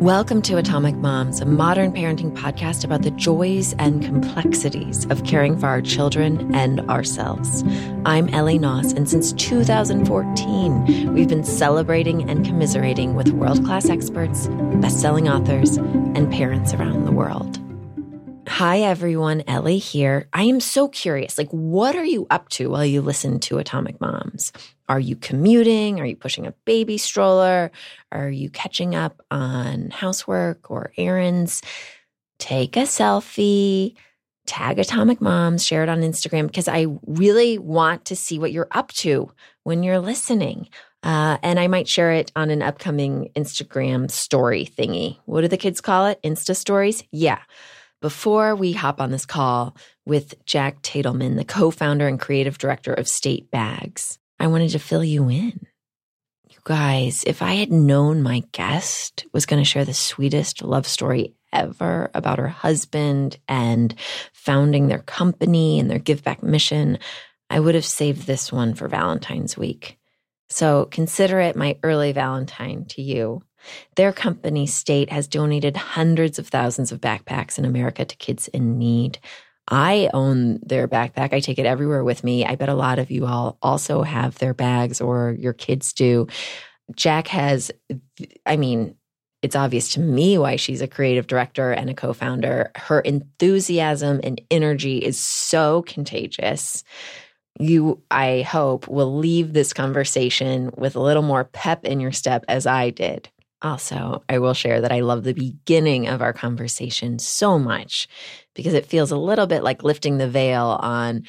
Welcome to Atomic Moms, a modern parenting podcast about the joys and complexities of caring for our children and ourselves. I'm Ellie Knaus, and since 2014, we've been celebrating and commiserating with world class experts, best selling authors, and parents around the world. Hi, everyone. Ellie here. I am so curious. Like, what are you up to while you listen to Atomic Moms? Are you commuting? Are you pushing a baby stroller? Are you catching up on housework or errands? Take a selfie, tag Atomic Moms, share it on Instagram because I really want to see what you're up to when you're listening. Uh, and I might share it on an upcoming Instagram story thingy. What do the kids call it? Insta stories? Yeah. Before we hop on this call with Jacq Tatelman, the co founder and creative director of State Bags, I wanted to fill you in. You guys, if I had known my guest was going to share the sweetest love story ever about her husband and founding their company and their give back mission, I would have saved this one for Valentine's week. So consider it my early Valentine to you. Their company, State, has donated hundreds of thousands of backpacks in America to kids in need. I own their backpack. I take it everywhere with me. I bet a lot of you all also have their bags or your kids do. Jacq has, I mean, it's obvious to me why she's a creative director and a co founder. Her enthusiasm and energy is so contagious. You, I hope, will leave this conversation with a little more pep in your step as I did. Also, I will share that I love the beginning of our conversation so much because it feels a little bit like lifting the veil on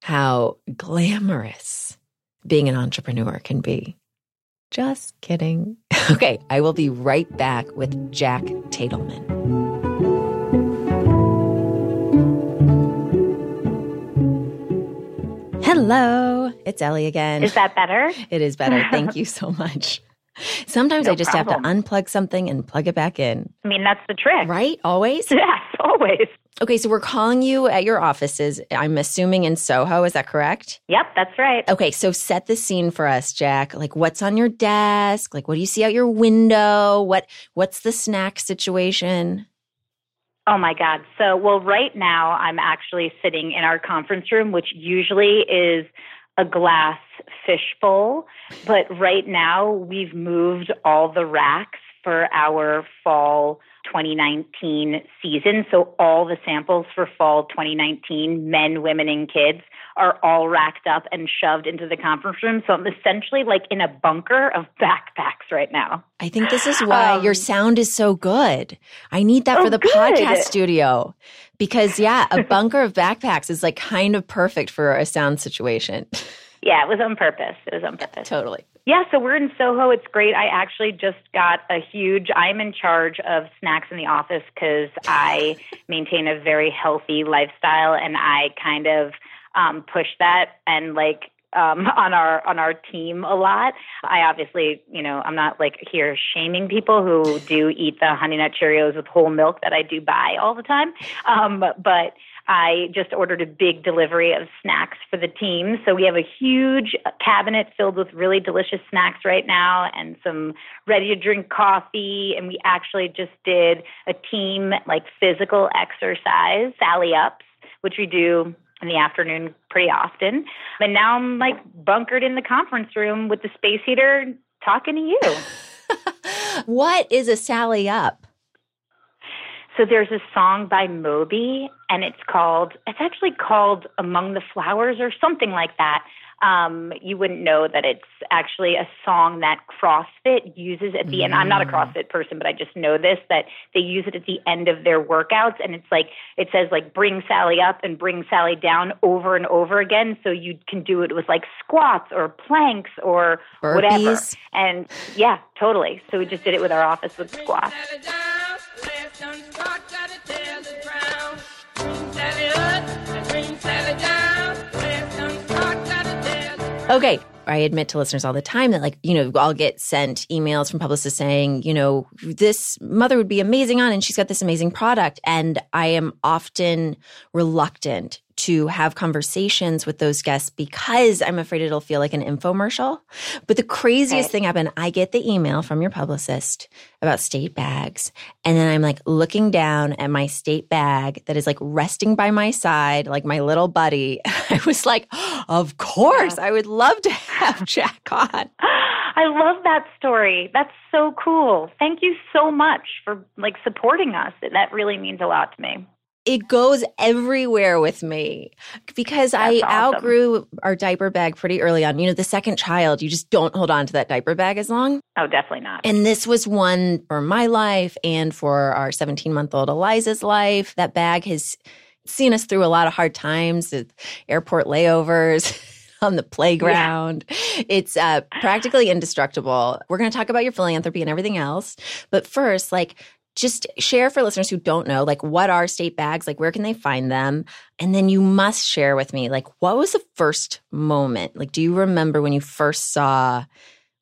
how glamorous being an entrepreneur can be. Just kidding. Okay, I will be right back with Jacq Tatelman. Hello, it's Ellie again. Is that better? It is better. Thank you so much. Sometimes no I just problem. have to unplug something and plug it back in. I mean, that's the trick. Right? Always? Yes, always. Okay, so we're calling you at your offices. I'm assuming in Soho. Is that correct? Yep, that's right. Okay, so set the scene for us, Jacq. Like, what's on your desk? Like, what do you see out your window? What What's the snack situation? Oh my God. So, well, right now I'm actually sitting in our conference room, which usually is a glass fishbowl. But right now, we've moved all the racks for our fall 2019 season. So all the samples for fall 2019, men, women, and kids, are all racked up and shoved into the conference room. So I'm essentially like in a bunker of backpacks right now. I think this is why um, your sound is so good. I need that oh, for the good. podcast studio. Because yeah, a bunker of backpacks is like kind of perfect for a sound situation. Yeah, it was on purpose. It was on purpose. Totally. Yeah, so we're in Soho. It's great. I actually just got a huge, I'm in charge of snacks in the office because I maintain a very healthy lifestyle and I kind of um, push that and like um, on our on our team a lot. I obviously, you know, I'm not like here shaming people who do eat the honey nut Cheerios with whole milk that I do buy all the time. Um, but I just ordered a big delivery of snacks for the team. So we have a huge cabinet filled with really delicious snacks right now and some ready to drink coffee. And we actually just did a team like physical exercise, Sally Ups, which we do in the afternoon pretty often. And now I'm like bunkered in the conference room with the space heater talking to you. what is a Sally Up? So there's a song by Moby, and it's called, it's actually called Among the Flowers or something like that. Um, you wouldn't know that it's actually a song that CrossFit uses at the mm. end. I'm not a mm. CrossFit person, but I just know this that they use it at the end of their workouts, and it's like it says like bring Sally up and bring Sally down over and over again, so you can do it with like squats or planks or Burpees. whatever. And yeah, totally. So we just did it with our office with squats. Okay. I admit to listeners all the time that, like, you know, I'll get sent emails from publicists saying, you know, this mother would be amazing on and she's got this amazing product. And I am often reluctant to have conversations with those guests because I'm afraid it'll feel like an infomercial. But the craziest okay. thing happened I get the email from your publicist about state bags. And then I'm like looking down at my state bag that is like resting by my side, like my little buddy. I was like, of course, yeah. I would love to have Jacq on. I love that story. That's so cool. Thank you so much for like supporting us. That really means a lot to me it goes everywhere with me because That's I awesome. outgrew our diaper bag pretty early on. You know, the second child, you just don't hold on to that diaper bag as long. Oh, definitely not. And this was one for my life and for our 17 month old Eliza's life. That bag has seen us through a lot of hard times, airport layovers. on the playground. Yeah. It's uh, practically indestructible. We're going to talk about your philanthropy and everything else. But first, like, just share for listeners who don't know, like what are state bags? Like where can they find them? And then you must share with me, like what was the first moment? Like, do you remember when you first saw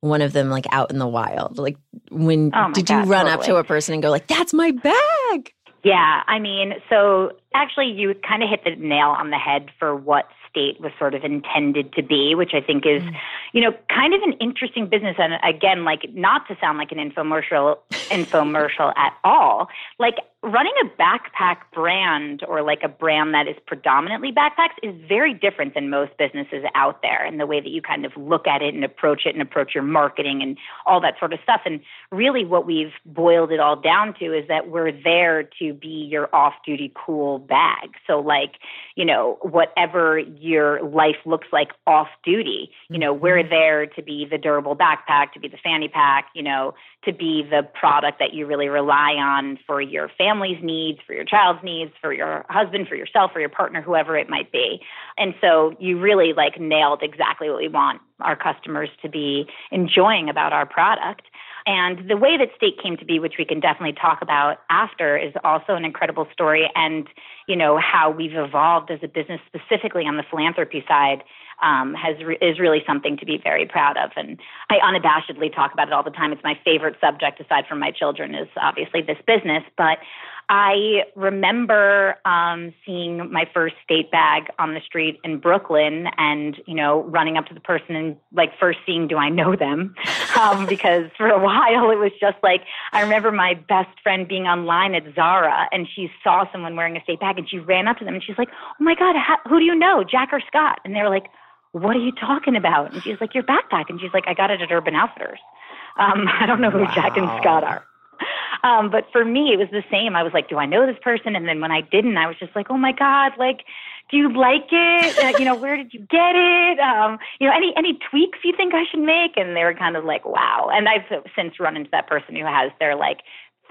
one of them like out in the wild? Like when oh did God, you run totally. up to a person and go like, that's my bag? Yeah, I mean, so actually you kind of hit the nail on the head for what state was sort of intended to be, which I think is, mm. you know, kind of an interesting business. And again, like not to sound like an infomercial, infomercial at all. Like running a backpack brand or like a brand that is predominantly backpacks is very different than most businesses out there in the way that you kind of look at it and approach it and approach your marketing and all that sort of stuff. And really what we've boiled it all down to is that we're there to be your off duty cool bag. So like, you know, whatever your life looks like off duty, you know, we're mm-hmm. there to be the durable backpack, to be the fanny pack, you know, to be the product that you really rely on for your family's needs, for your child's needs, for your husband, for yourself, for your partner, whoever it might be. And so you really like nailed exactly what we want our customers to be enjoying about our product. And the way that State came to be, which we can definitely talk about after, is also an incredible story. And, you know, how we've evolved as a business, specifically on the philanthropy side, um, has re- is really something to be very proud of. And I unabashedly talk about it all the time. It's my favorite subject, aside from my children, is obviously this business. But I remember um, seeing my first state bag on the street in Brooklyn, and you know, running up to the person and like first seeing, do I know them? Um, because for a while it was just like I remember my best friend being online at Zara, and she saw someone wearing a state bag, and she ran up to them and she's like, "Oh my God, how, who do you know, Jacq or Scot?" And they were like, what are you talking about? And she's like, your backpack. And she's like, I got it at Urban Outfitters. Um, I don't know who wow. Jacq and Scot are. Um, but for me, it was the same. I was like, do I know this person? And then when I didn't, I was just like, oh my God, like, do you like it? Uh, you know, where did you get it? Um, you know, any, any tweaks you think I should make? And they were kind of like, wow. And I've since run into that person who has their like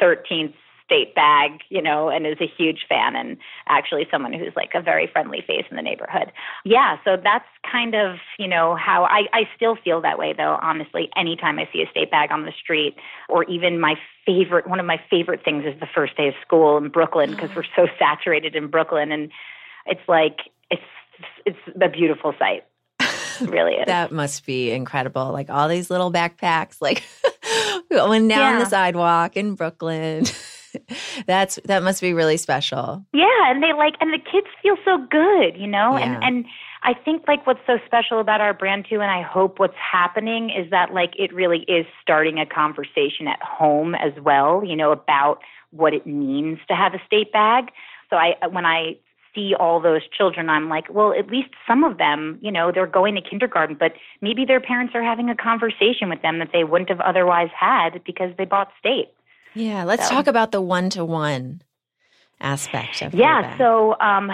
13th state bag, you know, and is a huge fan and actually someone who's like a very friendly face in the neighborhood. Yeah, so that's kind of, you know, how I, I still feel that way though, honestly, anytime I see a state bag on the street or even my favorite, one of my favorite things is the first day of school in Brooklyn because we're so saturated in Brooklyn and it's like, it's, it's a beautiful sight. really is. that must be incredible. Like all these little backpacks, like going down yeah. the sidewalk in Brooklyn. That's that must be really special. Yeah, and they like and the kids feel so good, you know? Yeah. And and I think like what's so special about our brand too and I hope what's happening is that like it really is starting a conversation at home as well, you know, about what it means to have a state bag. So I when I see all those children, I'm like, well, at least some of them, you know, they're going to kindergarten, but maybe their parents are having a conversation with them that they wouldn't have otherwise had because they bought state. Yeah, let's so. talk about the one to one aspect of yeah. So, um,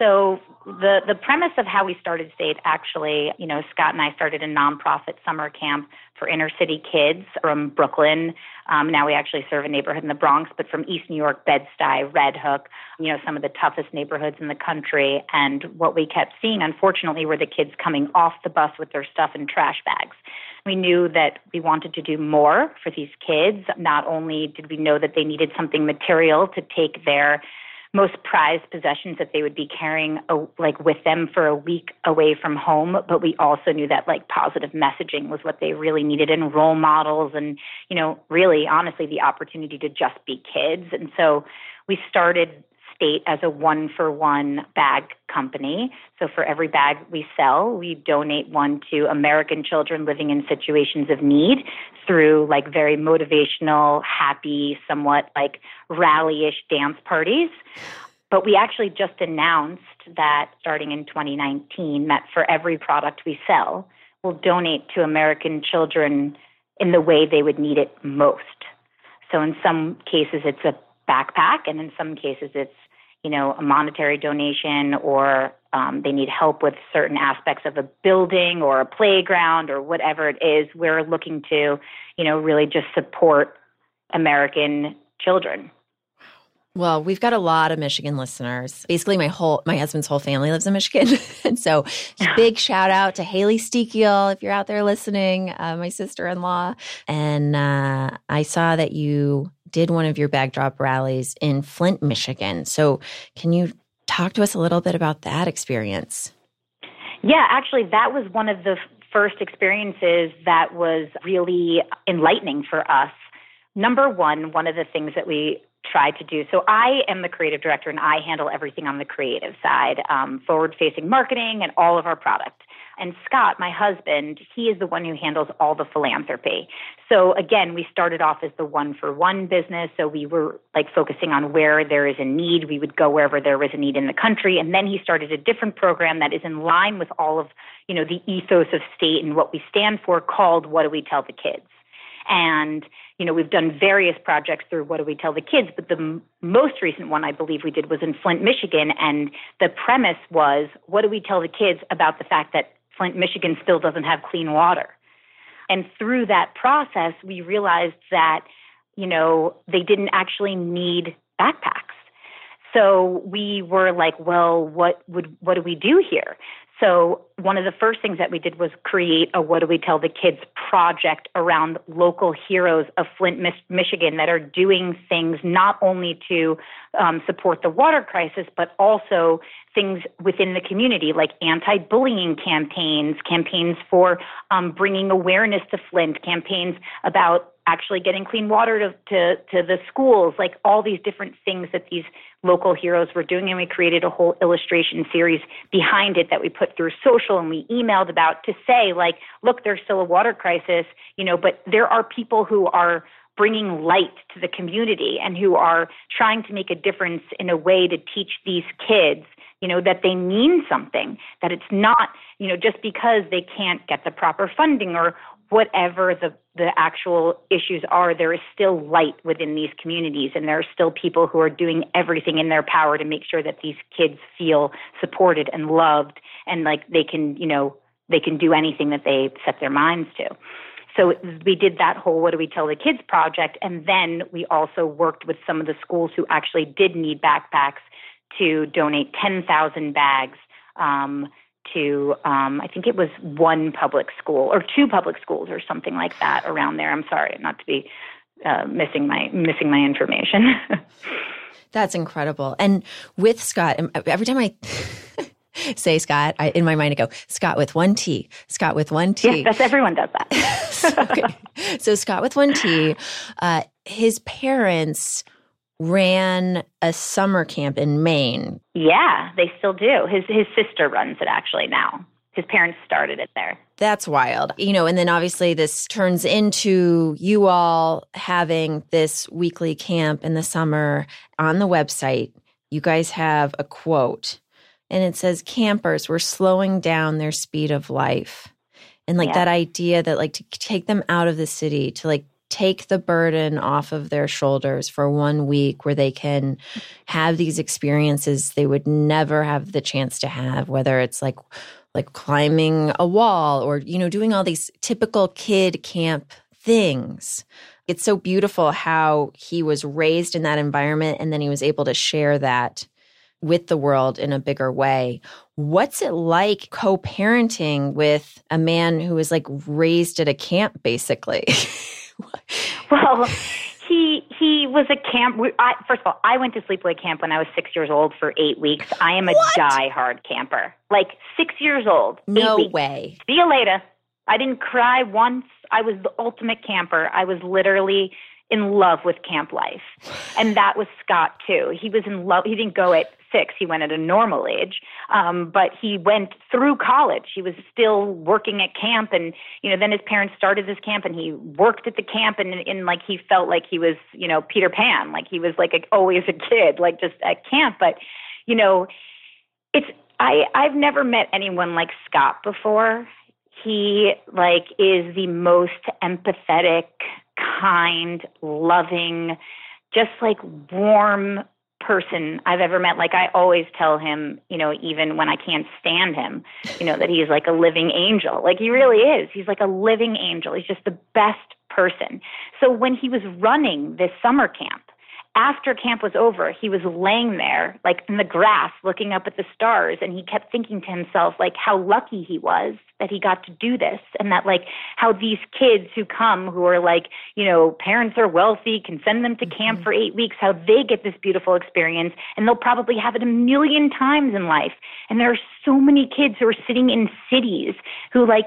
so the the premise of how we started State actually, you know, Scot and I started a nonprofit summer camp for inner city kids from Brooklyn. Um, now we actually serve a neighborhood in the Bronx, but from East New York, Bed Stuy, Red Hook, you know, some of the toughest neighborhoods in the country. And what we kept seeing, unfortunately, were the kids coming off the bus with their stuff in trash bags. We knew that we wanted to do more for these kids. Not only did we know that they needed something material to take their most prized possessions that they would be carrying a, like with them for a week away from home. But we also knew that like positive messaging was what they really needed and role models and you know really honestly the opportunity to just be kids. And so we started state as a one for one bag company. So for every bag we sell, we donate one to American children living in situations of need through like very motivational, happy, somewhat like rally ish dance parties. But we actually just announced that starting in 2019, that for every product we sell, we'll donate to American children in the way they would need it most. So in some cases, it's a backpack, and in some cases, it's you know a monetary donation, or um, they need help with certain aspects of a building or a playground or whatever it is. We're looking to you know really just support American children. Well, we've got a lot of Michigan listeners. Basically, my whole my husband's whole family lives in Michigan, and so big shout out to Haley Steekiel if you're out there listening, uh, my sister in law. And uh, I saw that you did one of your bag drop rallies in Flint, Michigan. So, can you talk to us a little bit about that experience? Yeah, actually, that was one of the first experiences that was really enlightening for us. Number one, one of the things that we try to do. So I am the creative director and I handle everything on the creative side, um, forward facing marketing and all of our product. And Scot, my husband, he is the one who handles all the philanthropy. So again, we started off as the one for one business. So we were like focusing on where there is a need. We would go wherever there was a need in the country. And then he started a different program that is in line with all of, you know, the ethos of state and what we stand for called What Do We Tell the Kids? And, you know, we've done various projects through What Do We Tell the Kids, but the m- most recent one I believe we did was in Flint, Michigan. And the premise was what do we tell the kids about the fact that Flint, Michigan still doesn't have clean water? And through that process, we realized that, you know, they didn't actually need backpacks. So we were like, well, what would what do we do here? So one of the first things that we did was create a What Do We Tell the Kids project around local heroes of Flint, Michigan that are doing things not only to um, support the water crisis, but also things within the community like anti-bullying campaigns, campaigns for um, bringing awareness to Flint, campaigns about actually getting clean water to, to, to the schools, like all these different things that these local heroes were doing. And we created a whole illustration series behind it that we put through social and we emailed about to say, like, look, there's still a water crisis, you know, but there are people who are bringing light to the community and who are trying to make a difference in a way to teach these kids you know that they mean something that it's not you know just because they can't get the proper funding or whatever the, the actual issues are, there is still light within these communities, and there are still people who are doing everything in their power to make sure that these kids feel supported and loved, and like they can, you know, they can do anything that they set their minds to. So we did that whole What Do We Tell the Kids project, and then we also worked with some of the schools who actually did need backpacks to donate 10,000 bags um, to um, I think it was one public school or two public schools or something like that around there. I'm sorry not to be uh, missing my missing my information. That's incredible. And with Scot, every time I say Scot, I, in my mind I go Scot with one T, Scot with one T. Yes, that's everyone does that. okay. So Scot with one T, uh, his parents ran a summer camp in Maine. Yeah, they still do. His his sister runs it actually now. His parents started it there. That's wild. You know, and then obviously this turns into you all having this weekly camp in the summer on the website. You guys have a quote and it says campers were slowing down their speed of life. And like yeah. that idea that like to take them out of the city to like take the burden off of their shoulders for one week where they can have these experiences they would never have the chance to have whether it's like like climbing a wall or you know doing all these typical kid camp things it's so beautiful how he was raised in that environment and then he was able to share that with the world in a bigger way. What's it like co parenting with a man who was like raised at a camp, basically? well, he he was a camp. I, first of all, I went to sleepaway camp when I was six years old for eight weeks. I am a what? die-hard camper. Like six years old. No way. See you later. I didn't cry once. I was the ultimate camper. I was literally in love with camp life. And that was Scot too. He was in love. He didn't go at six. He went at a normal age. Um, but he went through college. He was still working at camp. And, you know, then his parents started this camp and he worked at the camp and, and like he felt like he was, you know, Peter Pan. Like he was like a, always a kid, like just at camp. But, you know, it's, I, I've never met anyone like Scot before. He like is the most empathetic, kind, loving, just like warm person I've ever met. Like I always tell him, you know, even when I can't stand him, you know, that he's like a living angel. Like he really is. He's like a living angel. He's just the best person. So when he was running this summer camp, after camp was over, he was laying there, like in the grass, looking up at the stars, and he kept thinking to himself, like, how lucky he was that he got to do this and that like how these kids who come who are like you know parents are wealthy can send them to camp mm-hmm. for 8 weeks how they get this beautiful experience and they'll probably have it a million times in life and there are so many kids who are sitting in cities who like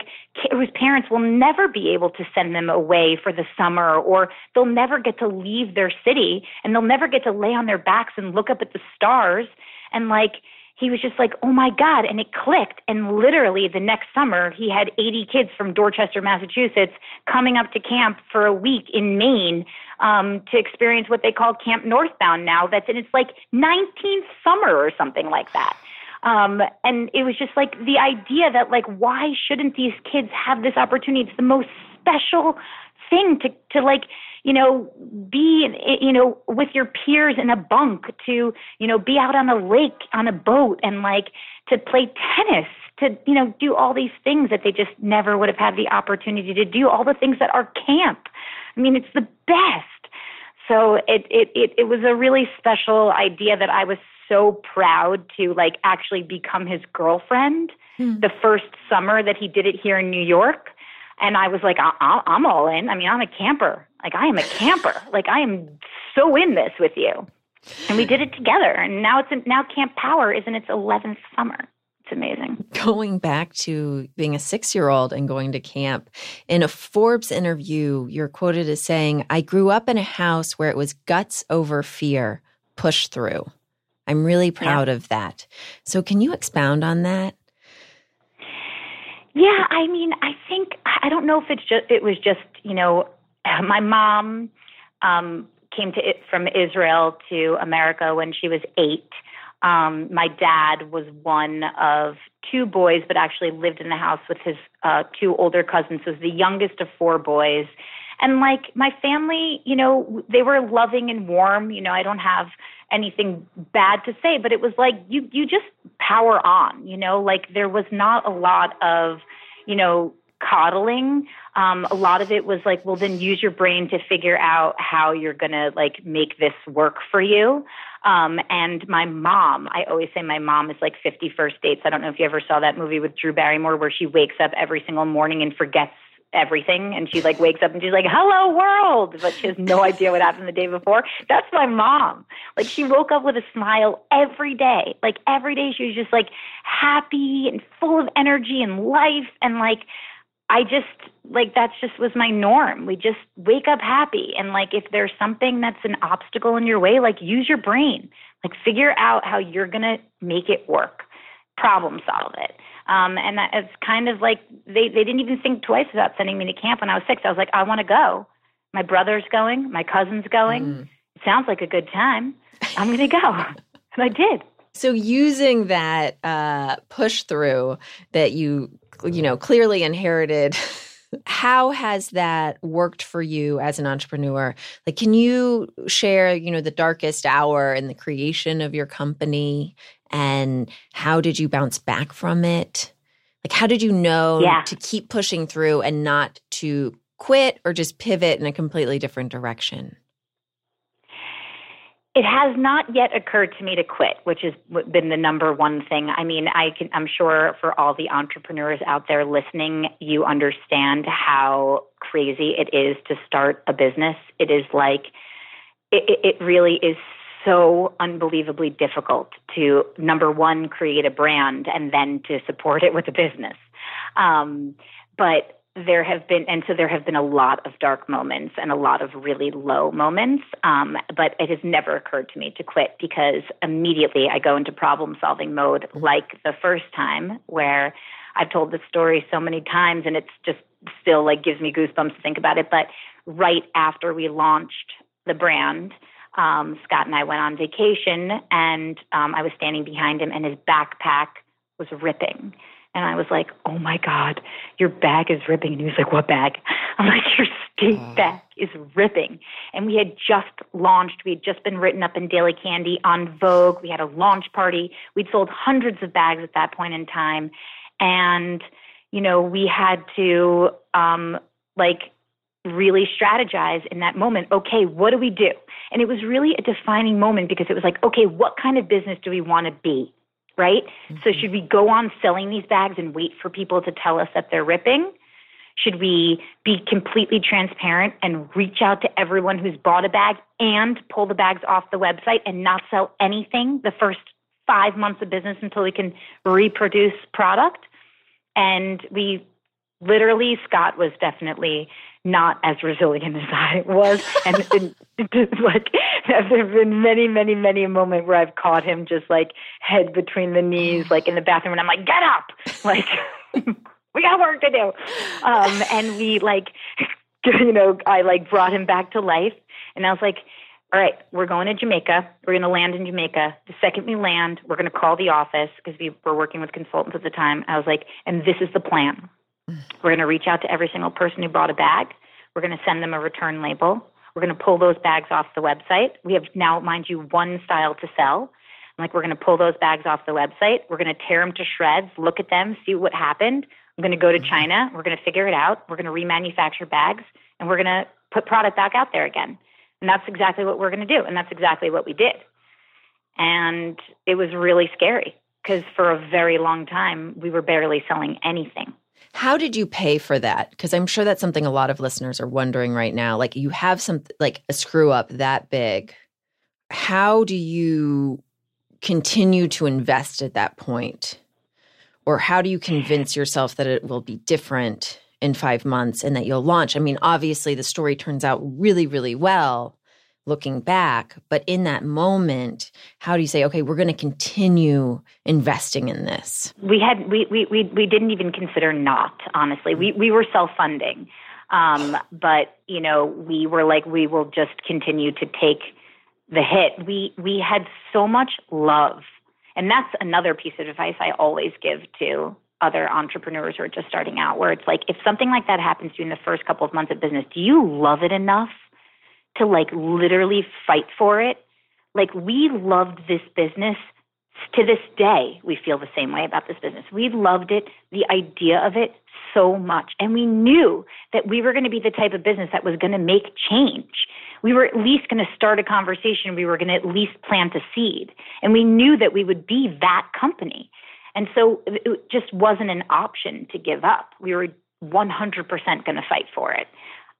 whose parents will never be able to send them away for the summer or they'll never get to leave their city and they'll never get to lay on their backs and look up at the stars and like he was just like, oh my God. And it clicked. And literally the next summer, he had 80 kids from Dorchester, Massachusetts coming up to camp for a week in Maine um, to experience what they call Camp Northbound now. That's in its like 19th summer or something like that. Um, and it was just like the idea that like, why shouldn't these kids have this opportunity? It's the most special thing to, to like, you know, be, you know, with your peers in a bunk, to, you know, be out on a lake on a boat and like to play tennis, to, you know, do all these things that they just never would have had the opportunity to do, all the things that are camp. I mean, it's the best. So it, it, it, it was a really special idea that I was so proud to like actually become his girlfriend hmm. the first summer that he did it here in New York. And I was like, I- I'm all in. I mean, I'm a camper. Like, I am a camper. Like, I am so in this with you. And we did it together. And now it's in, now Camp Power is in its 11th summer. It's amazing. Going back to being a six year old and going to camp, in a Forbes interview, you're quoted as saying, I grew up in a house where it was guts over fear, push through. I'm really proud yeah. of that. So, can you expound on that? Yeah, I mean, I think I don't know if it's just it was just you know my mom um, came to it from Israel to America when she was eight. Um, my dad was one of two boys, but actually lived in the house with his uh, two older cousins. Was the youngest of four boys, and like my family, you know, they were loving and warm. You know, I don't have anything bad to say, but it was like you you just power on. You know, like there was not a lot of you know coddling. Um, a lot of it was like, well, then use your brain to figure out how you're to like make this work for you. Um, and my mom, I always say my mom is like 50 First Dates. I don't know if you ever saw that movie with Drew Barrymore where she wakes up every single morning and forgets everything and she like wakes up and she's like hello world but she has no idea what happened the day before that's my mom like she woke up with a smile every day like every day she was just like happy and full of energy and life and like I just like that's just was my norm. We just wake up happy and like if there's something that's an obstacle in your way, like use your brain. Like figure out how you're going to make it work. Problem solve it. Um and that it's kind of like they they didn't even think twice about sending me to camp when I was 6. I was like I want to go. My brother's going, my cousin's going. Mm. It sounds like a good time. I'm going to go. and I did. So using that uh, push through that you you know, clearly inherited. How has that worked for you as an entrepreneur? Like, can you share, you know, the darkest hour in the creation of your company and how did you bounce back from it? Like, how did you know yeah. to keep pushing through and not to quit or just pivot in a completely different direction? It has not yet occurred to me to quit, which has been the number one thing. I mean, I can, I'm sure for all the entrepreneurs out there listening, you understand how crazy it is to start a business. It is like, it, it really is so unbelievably difficult to number one create a brand and then to support it with a business. Um, but there have been, and so there have been a lot of dark moments and a lot of really low moments. Um, but it has never occurred to me to quit because immediately I go into problem solving mode, like the first time where I've told this story so many times and it's just still like gives me goosebumps to think about it. But right after we launched the brand, um, Scot and I went on vacation and um, I was standing behind him and his backpack was ripping and I was like, oh my God, your bag is ripping. And he was like, what bag? I'm like, your state uh. bag is ripping. And we had just launched, we had just been written up in Daily Candy on Vogue. We had a launch party. We'd sold hundreds of bags at that point in time. And, you know, we had to, um, like, really strategize in that moment. Okay, what do we do? And it was really a defining moment because it was like, okay, what kind of business do we want to be? Right? Mm-hmm. So should we go on selling these bags and wait for people to tell us that they're ripping? Should we be completely transparent and reach out to everyone who's bought a bag and pull the bags off the website and not sell anything the first five months of business until we can reproduce product? And we literally, Scot was definitely not as resilient as I was. And, and like, there have been many, many, many a moment where I've caught him just like head between the knees, like in the bathroom, and I'm like, get up! Like, we got work to do. Um, and we like, you know, I like brought him back to life. And I was like, all right, we're going to Jamaica. We're going to land in Jamaica. The second we land, we're going to call the office because we were working with consultants at the time. I was like, and this is the plan. We're going to reach out to every single person who bought a bag. We're going to send them a return label. We're going to pull those bags off the website. We have now, mind you, one style to sell. like, we're going to pull those bags off the website. We're going to tear them to shreds, look at them, see what happened. I'm going to go to mm-hmm. China. We're going to figure it out. We're going to remanufacture bags and we're going to put product back out there again. And that's exactly what we're going to do. And that's exactly what we did. And it was really scary because for a very long time, we were barely selling anything. How did you pay for that? Because I'm sure that's something a lot of listeners are wondering right now. Like you have some like a screw up that big. How do you continue to invest at that point? Or how do you convince yourself that it will be different in 5 months and that you'll launch? I mean, obviously the story turns out really really well looking back. But in that moment, how do you say, okay, we're going to continue investing in this? We had we we we, we didn't even consider not honestly. We we were self funding, um, but you know we were like we will just continue to take the hit. We we had so much love, and that's another piece of advice I always give to other entrepreneurs who are just starting out where it's like if something like that happens to you in the first couple of months of business do you love it enough to like literally fight for it. Like we loved this business to this day. We feel the same way about this business. We loved it, the idea of it so much. And we knew that we were going to be the type of business that was going to make change. We were at least going to start a conversation. We were going to at least plant a seed. And we knew that we would be that company. And so it just wasn't an option to give up. We were 100% going to fight for it.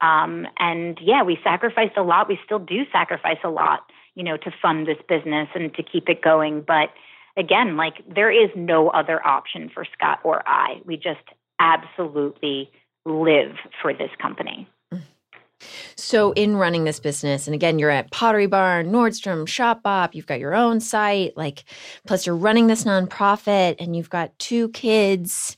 Um, and yeah, we sacrificed a lot. We still do sacrifice a lot, you know, to fund this business and to keep it going. But again, like there is no other option for Scot or I. We just absolutely live for this company. So, in running this business, and again, you're at Pottery Barn, Nordstrom, Shopbop, you've got your own site, like, plus you're running this nonprofit and you've got two kids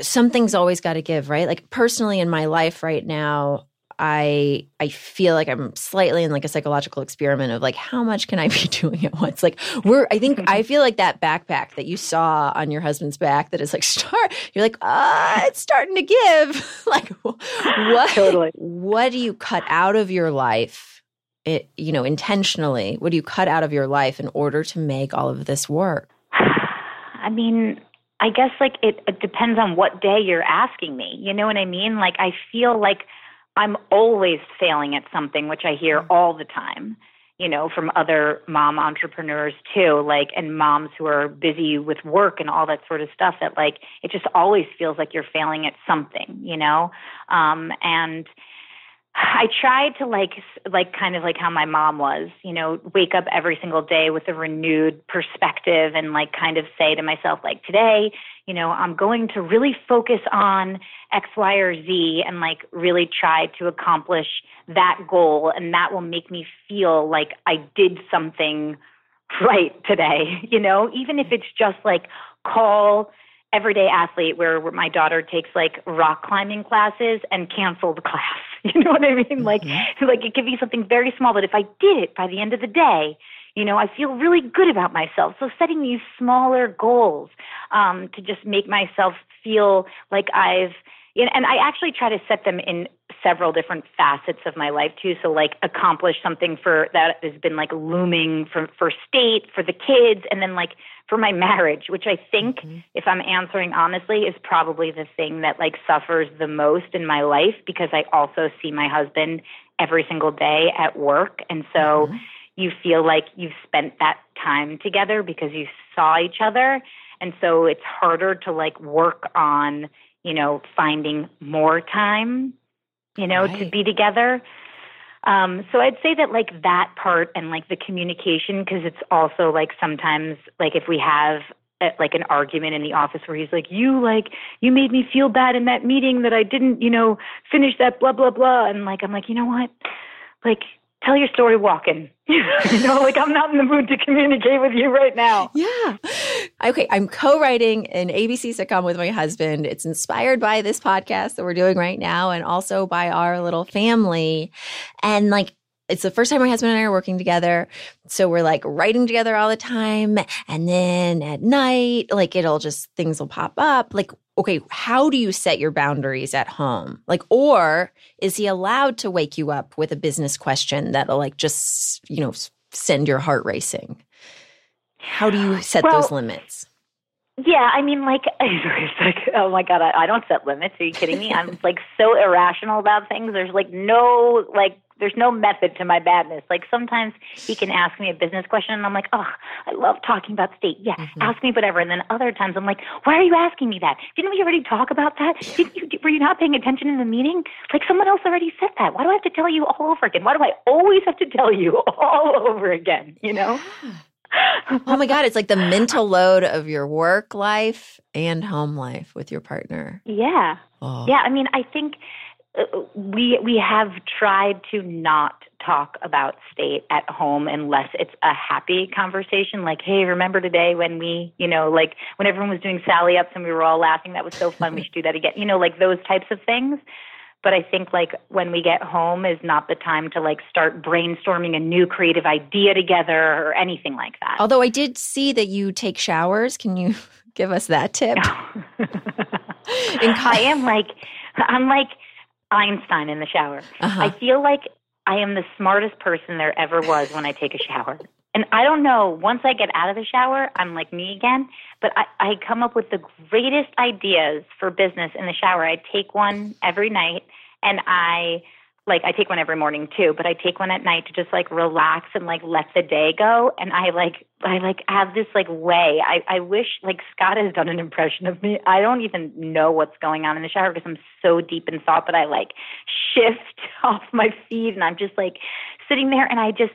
something's always got to give, right? Like personally in my life right now, I I feel like I'm slightly in like a psychological experiment of like how much can I be doing at once? Like we're I think I feel like that backpack that you saw on your husband's back that is like start you're like ah it's starting to give. like what totally. what do you cut out of your life? It you know intentionally. What do you cut out of your life in order to make all of this work? I mean, I guess like it, it depends on what day you're asking me. You know what I mean? Like I feel like I'm always failing at something, which I hear all the time, you know, from other mom entrepreneurs too, like, and moms who are busy with work and all that sort of stuff that like, it just always feels like you're failing at something, you know? Um, and I tried to like like kind of like how my mom was, you know, wake up every single day with a renewed perspective and like kind of say to myself like today, you know, I'm going to really focus on X, Y, or Z and like really try to accomplish that goal and that will make me feel like I did something right today, you know, even if it's just like call everyday athlete where, my daughter takes like rock climbing classes and cancel the class. You know what I mean? Mm-hmm. Like, like it could be something very small, but if I did it by the end of the day, you know, I feel really good about myself. So setting these smaller goals um, to just make myself feel like I've, and I actually try to set them in several different facets of my life too. So like accomplish something for that has been like looming for for state, for the kids, and then like for my marriage, which I think, mm-hmm. if I'm answering honestly, is probably the thing that like suffers the most in my life because I also see my husband every single day at work. And so mm-hmm. you feel like you've spent that time together because you saw each other. And so it's harder to like work on, you know, finding more time, you know, right. to be together. Um, so I'd say that like that part and like the communication, because it's also like sometimes like if we have a, like an argument in the office where he's like, you like you made me feel bad in that meeting that I didn't you know finish that blah blah blah, and like I'm like you know what, like tell your story walking. you know, like I'm not in the mood to communicate with you right now. Yeah. Okay. I'm co writing an ABC sitcom with my husband. It's inspired by this podcast that we're doing right now and also by our little family. And like, it's the first time my husband and I are working together. So we're like writing together all the time. And then at night, like it'll just, things will pop up. Like okay, how do you set your boundaries at home? Like, or is he allowed to wake you up with a business question that'll like just, you know, send your heart racing? How do you set well, those limits? Yeah, I mean, like, it's like, oh my god, I, I don't set limits. Are you kidding me? I'm like so irrational about things. There's like no like there's no method to my badness. Like sometimes he can ask me a business question and I'm like, oh, I love talking about state. Yeah, mm-hmm. ask me whatever. And then other times I'm like, why are you asking me that? Didn't we already talk about that? Didn't you, were you not paying attention in the meeting? Like someone else already said that. Why do I have to tell you all over again? Why do I always have to tell you all over again? You know? oh my God, it's like the mental load of your work life and home life with your partner. Yeah. Oh. Yeah. I mean, I think uh, we we have tried to not talk about state at home unless it's a happy conversation like hey remember today when we you know like when everyone was doing sally ups and we were all laughing that was so fun we should do that again you know like those types of things but i think like when we get home is not the time to like start brainstorming a new creative idea together or anything like that although i did see that you take showers can you give us that tip i am like i'm like Einstein in the shower. Uh-huh. I feel like I am the smartest person there ever was when I take a shower. And I don't know, once I get out of the shower, I'm like me again. But I, I come up with the greatest ideas for business in the shower. I take one every night and I like I take one every morning too, but I take one at night to just like relax and like let the day go. And I like I like have this like way. I I wish like Scot has done an impression of me. I don't even know what's going on in the shower because I'm so deep in thought that I like shift off my feet and I'm just like sitting there and I just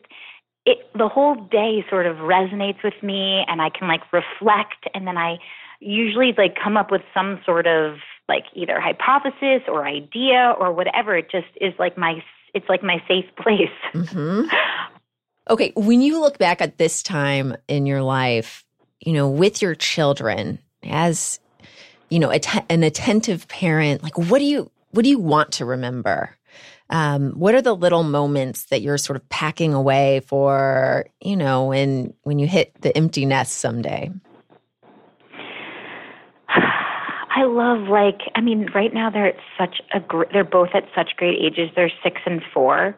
it the whole day sort of resonates with me and I can like reflect and then I usually like come up with some sort of like either hypothesis or idea or whatever. It just is like my it's like my safe place. Mm-hmm. Okay, when you look back at this time in your life, you know, with your children as you know, an attentive parent, like what do you what do you want to remember? Um, what are the little moments that you're sort of packing away for, you know, when when you hit the empty nest someday? I love like I mean right now they're at such a gr- they're both at such great ages. They're 6 and 4.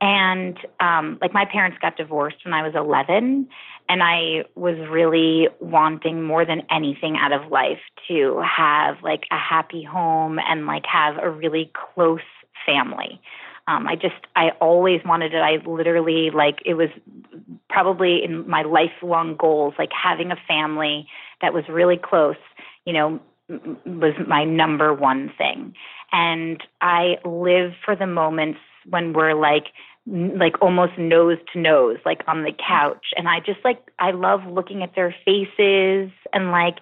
And um like my parents got divorced when I was 11 and I was really wanting more than anything out of life to have like a happy home and like have a really close family. Um, I just, I always wanted it. I literally, like, it was probably in my lifelong goals, like having a family that was really close, you know, was my number one thing. And I live for the moments when we're like like almost nose to nose like on the couch and I just like I love looking at their faces and like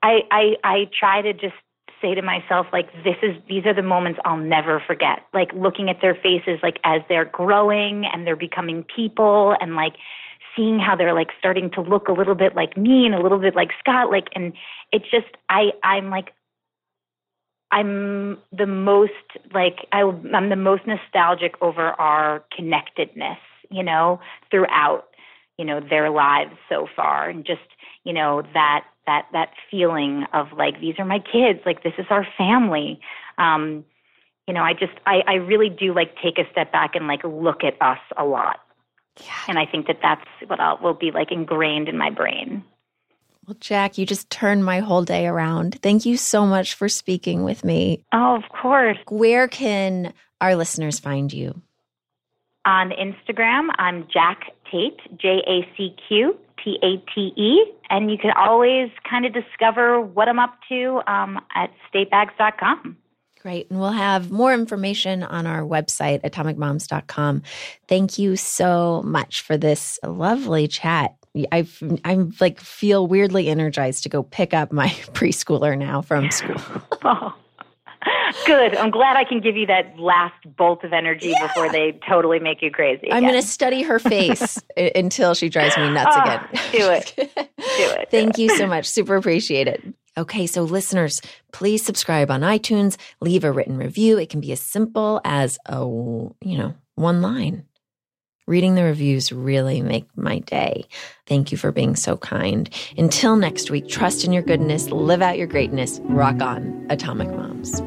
I I I try to just say to myself like this is these are the moments I'll never forget. Like looking at their faces like as they're growing and they're becoming people and like seeing how they're like starting to look a little bit like me and a little bit like Scot like and it's just I I'm like I'm the most like I, I'm the most nostalgic over our connectedness, you know, throughout you know their lives so far, and just you know that that that feeling of like these are my kids, like this is our family. Um, you know, I just I I really do like take a step back and like look at us a lot, yeah. and I think that that's what I'll, will be like ingrained in my brain. Well, Jacq, you just turned my whole day around. Thank you so much for speaking with me. Oh, of course. Where can our listeners find you? On Instagram, I'm Jacq Tate, J A C Q T A T E. And you can always kind of discover what I'm up to um, at statebags.com. Great. And we'll have more information on our website, atomicmoms.com. Thank you so much for this lovely chat. I I'm like feel weirdly energized to go pick up my preschooler now from school. oh, good. I'm glad I can give you that last bolt of energy yeah. before they totally make you crazy. Again. I'm going to study her face until she drives me nuts oh, again. Do it. do it. Thank do you it. so much. Super appreciate it. Okay, so listeners, please subscribe on iTunes, leave a written review. It can be as simple as a, you know, one line. Reading the reviews really make my day. Thank you for being so kind. Until next week, trust in your goodness, live out your greatness, rock on, Atomic Moms.